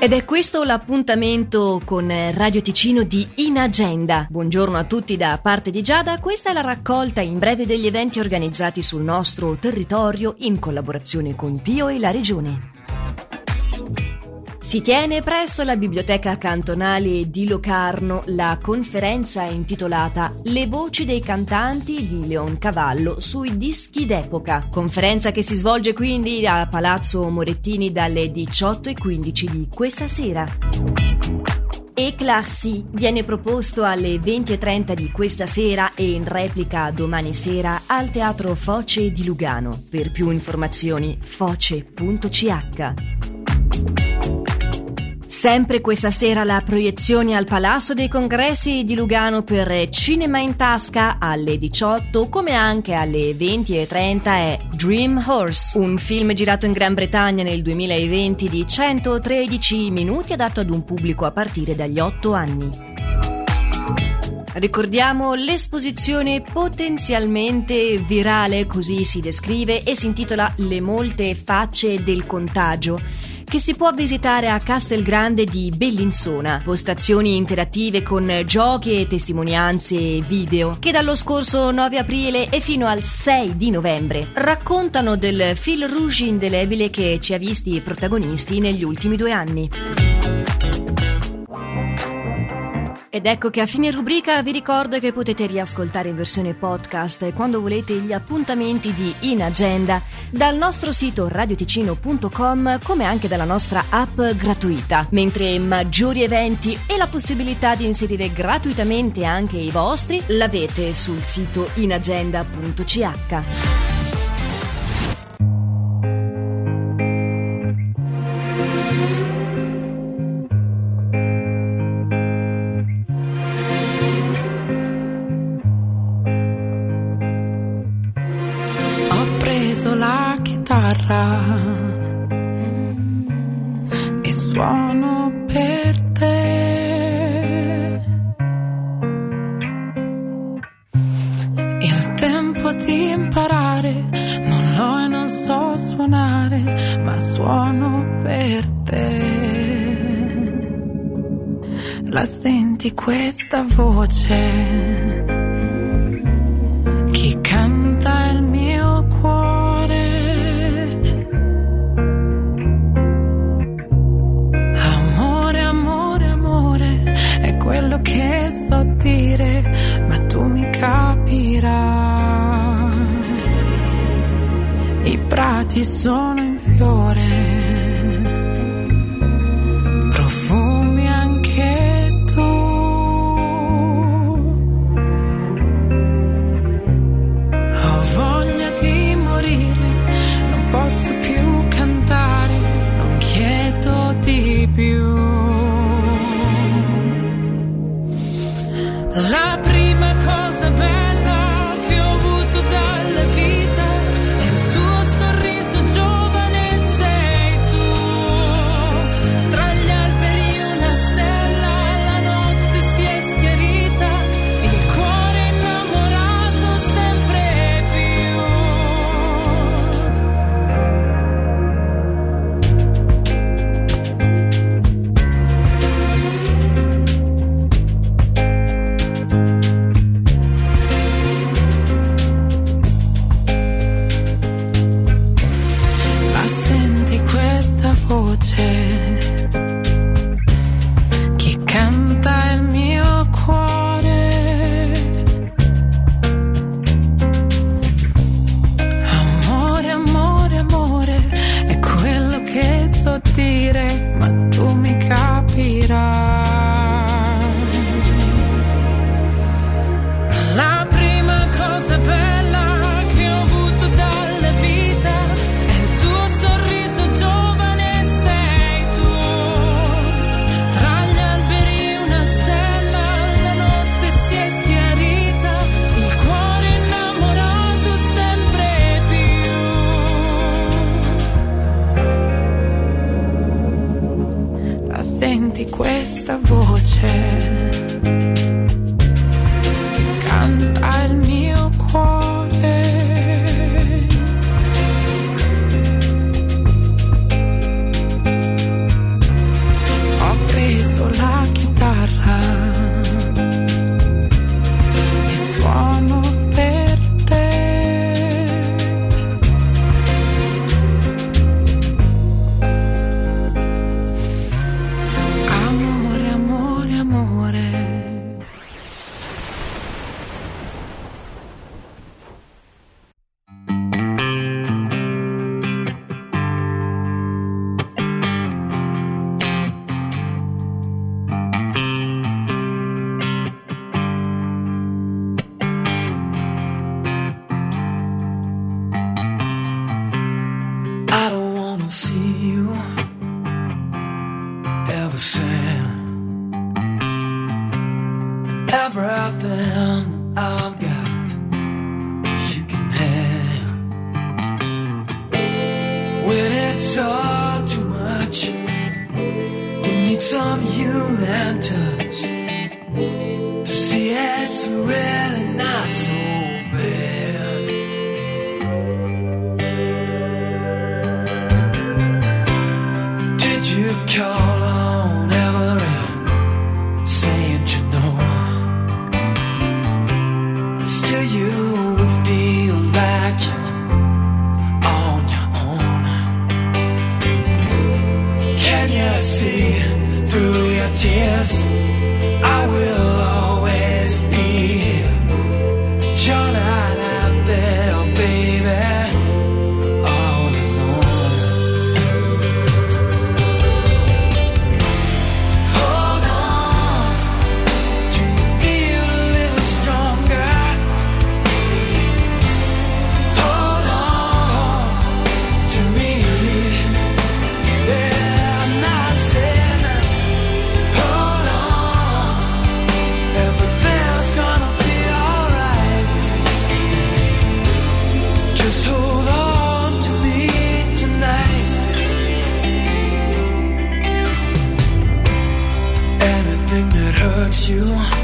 Ed è questo l'appuntamento con Radio Ticino di In Agenda. Buongiorno a tutti da parte di Giada, questa è la raccolta in breve degli eventi organizzati sul nostro territorio in collaborazione con Tio e la Regione. Si tiene presso la Biblioteca Cantonale di Locarno la conferenza intitolata Le voci dei cantanti di Leon Cavallo sui dischi d'epoca. Conferenza che si svolge quindi a Palazzo Morettini dalle 18.15 di questa sera. Eclarsi viene proposto alle 20.30 di questa sera e in replica domani sera al Teatro Foce di Lugano. Per più informazioni foce.ch. Sempre questa sera la proiezione al Palazzo dei Congressi di Lugano per Cinema in Tasca alle 18 come anche alle 20.30 è Dream Horse, un film girato in Gran Bretagna nel 2020 di 113 minuti adatto ad un pubblico a partire dagli 8 anni. Ricordiamo l'esposizione potenzialmente virale, così si descrive, e si intitola Le molte facce del contagio che si può visitare a Castelgrande di Bellinzona. Postazioni interattive con giochi e testimonianze video che dallo scorso 9 aprile e fino al 6 di novembre raccontano del fil rouge indelebile che ci ha visti protagonisti negli ultimi due anni. Ed ecco che a fine rubrica vi ricordo che potete riascoltare in versione podcast quando volete gli appuntamenti di In Agenda dal nostro sito radioticino.com come anche dalla nostra app gratuita, mentre maggiori eventi e la possibilità di inserire gratuitamente anche i vostri l'avete sul sito inagenda.ch. suono per te. Il tempo di imparare non l'ho e non so suonare, ma suono per te. La senti questa voce? Prati sono senti questa voce. Need some human touch to see it's really tears. you.